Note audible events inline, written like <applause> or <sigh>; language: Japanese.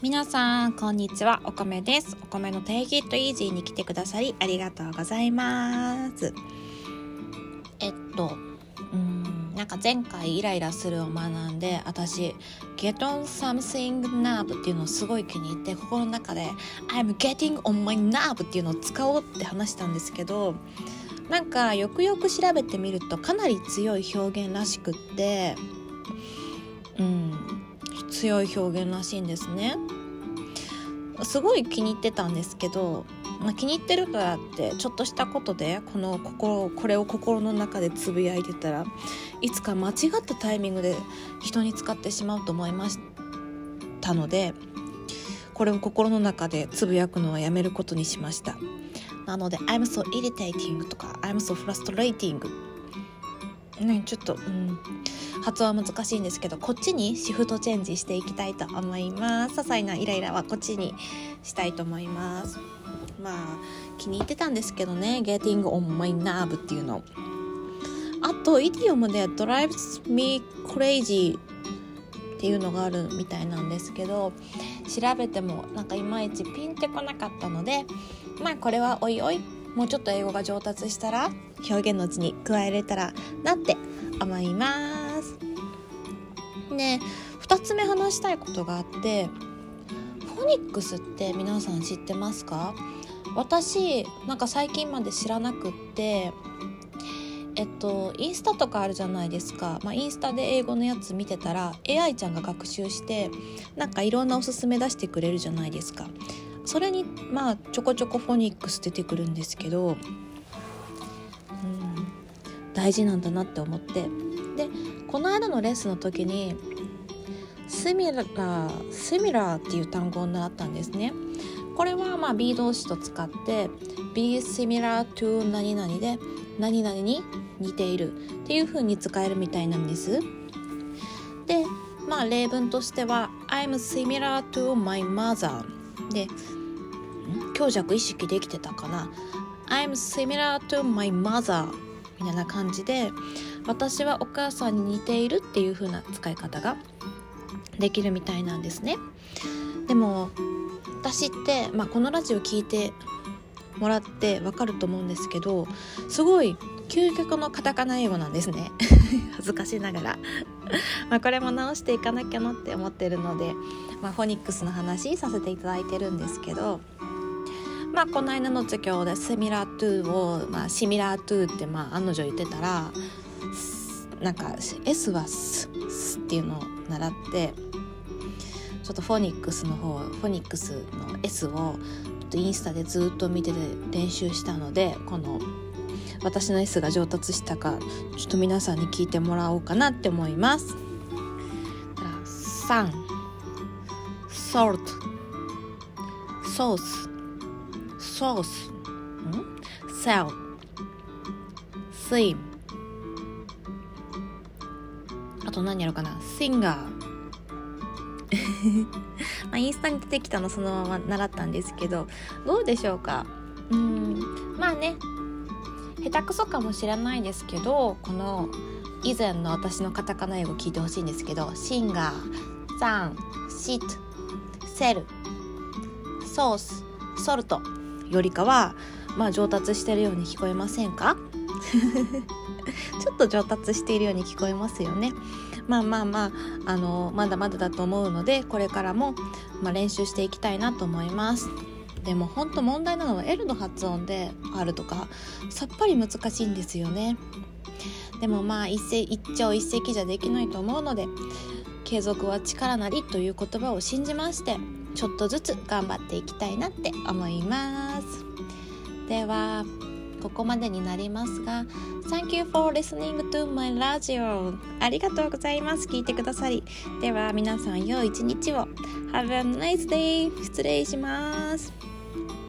皆さんこんにちは。お米です。お米の定義とイージーに来てくださりありがとうございます。えっとうんなんか前回イライラするを学んで私 get on something nerve っていうのをすごい気に入って心の中で I'm getting on my nerve っていうのを使おうって話したんですけどなんかよくよく調べてみるとかなり強い表現らしくってうん。強い表現らしいんですね。すごい気に入ってたんですけど、まあ、気に入ってるからってちょっとしたことでこの心これを心の中でつぶやいてたらいつか間違ったタイミングで人に使ってしまうと思いましたのでこれを心の中でつぶやくのはやめることにしました。なので「I'm so irritating」とか「I'm so frustrating」ねちょっとうん。発音は難しいんですけどこっちにシフトチェンジしていきたいと思います。些細なイライラはこっちにしたいと思います。まあ気に入ってたんですけどね Getting on my nerve っていうの。あとイディオムで Drives me crazy っていうのがあるみたいなんですけど調べてもなんかいまいちピンってこなかったのでまあこれはおいおいもうちょっと英語が上達したら表現のうちに加えれたらなって思います。で2つ目話したいことがあってフォニックスって皆さん知ってますか？私なんか最近まで知らなくってえっとインスタとかあるじゃないですか、まあ、インスタで英語のやつ見てたら AI ちゃんが学習してなんかいろんなおすすめ出してくれるじゃないですか。それにまあちょこちょこフォニックス出てくるんですけど、うん、大事なんだなって思って。でこの間のレッスンの時にシミラーシミラーっていう単語を習ったんですね。これはまあ B 動詞と使って be similar to 何々で何々に似ているっていう風に使えるみたいなんです。でまあ例文としては I'm similar to my mother で強弱意識できてたかな。I'm similar to my mother みたいな感じで私はお母さんに似ているっていう風な使い方ができるみたいなんですね。でも私って、まあ、このラジオ聞いてもらってわかると思うんですけどすごい究極のカタカナ英語なんですね。<laughs> 恥ずかしながら。まこれも直していかなきゃなって思ってるので、まあ、フォニックスの話させていただいてるんですけどまあこの間の授業で「セミラートゥーを」まあ「シミラートゥー」ってまあ案の定言ってたらなんか「S」はス「ス」っていうのを習ってちょっとフォニックスの方フォニックスの S をインスタでずっと見てて練習したのでこの私の S が上達したかちょっと皆さんに聞いてもらおうかなって思います。3ソースソース。ん？cell swim あと何やろうかな？singer <laughs> まあ、インスタに出てきたのそのまま習ったんですけどどうでしょうか？うんまあね。下手くそかもしれないですけどこの以前の私のカタカナ英語聞いてほしいんですけどシンガーサンシットセルソースソルト。よりかはまあ上達してるように聞こえませんか？<laughs> ちょっと上達しているように聞こえますよね。まあまあまああのまだまだだと思うのでこれからも、まあ、練習していきたいなと思います。でも本当問題なのは L の発音であるとかさっぱり難しいんですよね。でもまあ一世一朝一夕じゃできないと思うので継続は力なりという言葉を信じましてちょっとずつ頑張っていきたいなって思います。ではここまでになりますが Thank you for listening to my radio. ありがとうございます。聞いてくださり。では皆さん良い一日を。Have a nice day. 失礼します。